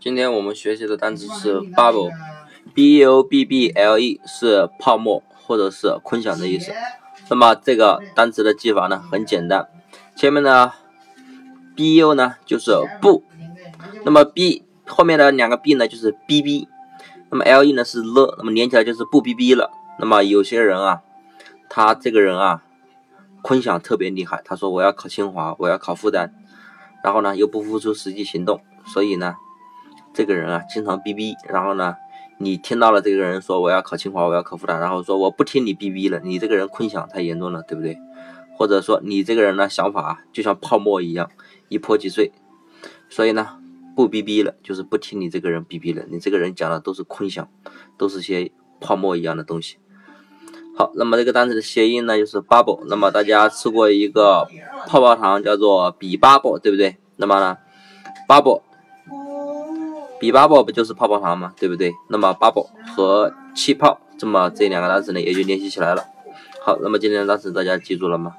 今天我们学习的单词是 bubble，b u b b l e 是泡沫或者是空想的意思。那么这个单词的记法呢很简单，前面呢 b u 呢就是不，那么 b 后面的两个 b 呢就是 b b，那么 l e 呢是了，那么连起来就是不 b b 了。那么有些人啊，他这个人啊，空想特别厉害，他说我要考清华，我要考复旦。然后呢，又不付出实际行动，所以呢，这个人啊，经常逼逼。然后呢，你听到了这个人说我要考清华，我要考复旦，然后说我不听你逼逼了，你这个人空想太严重了，对不对？或者说你这个人呢，想法就像泡沫一样，一泼即碎。所以呢，不逼逼了，就是不听你这个人逼逼了，你这个人讲的都是空想，都是些泡沫一样的东西。好，那么这个单词的谐音呢，就是 bubble。那么大家吃过一个泡泡糖，叫做比 bubble，对不对？那么呢，bubble，比 bubble 不就是泡泡糖吗？对不对？那么 bubble 和气泡，这么这两个单词呢，也就联系起来了。好，那么今天的单词大家记住了吗？